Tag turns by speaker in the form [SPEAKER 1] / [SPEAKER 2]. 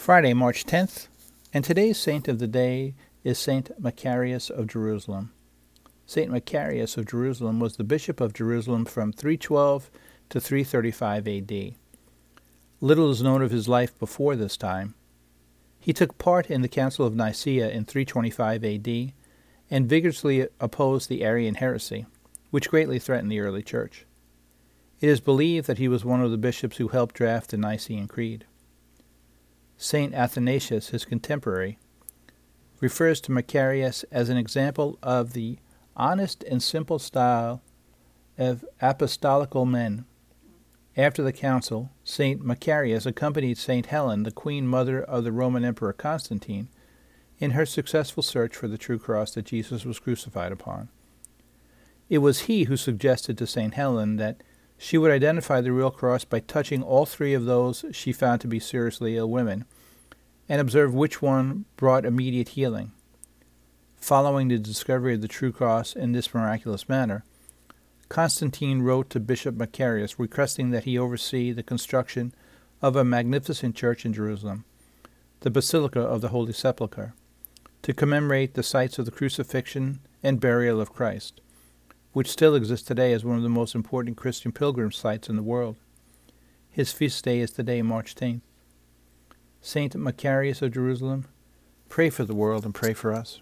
[SPEAKER 1] Friday, March 10th, and today's saint of the day is Saint Macarius of Jerusalem. Saint Macarius of Jerusalem was the bishop of Jerusalem from 312 to 335 AD. Little is known of his life before this time. He took part in the Council of Nicaea in 325 AD and vigorously opposed the Arian heresy, which greatly threatened the early church. It is believed that he was one of the bishops who helped draft the Nicene Creed. St. Athanasius, his contemporary, refers to Macarius as an example of the honest and simple style of apostolical men. After the council, St. Macarius accompanied St. Helen, the queen mother of the Roman Emperor Constantine, in her successful search for the true cross that Jesus was crucified upon. It was he who suggested to St. Helen that she would identify the real cross by touching all three of those she found to be seriously ill women and observe which one brought immediate healing. Following the discovery of the true cross in this miraculous manner, Constantine wrote to Bishop Macarius requesting that he oversee the construction of a magnificent church in Jerusalem, the Basilica of the Holy Sepulchre, to commemorate the sites of the crucifixion and burial of Christ which still exists today as one of the most important Christian pilgrim sites in the world. His feast day is today, March 10th. Saint Macarius of Jerusalem, pray for the world and pray for us.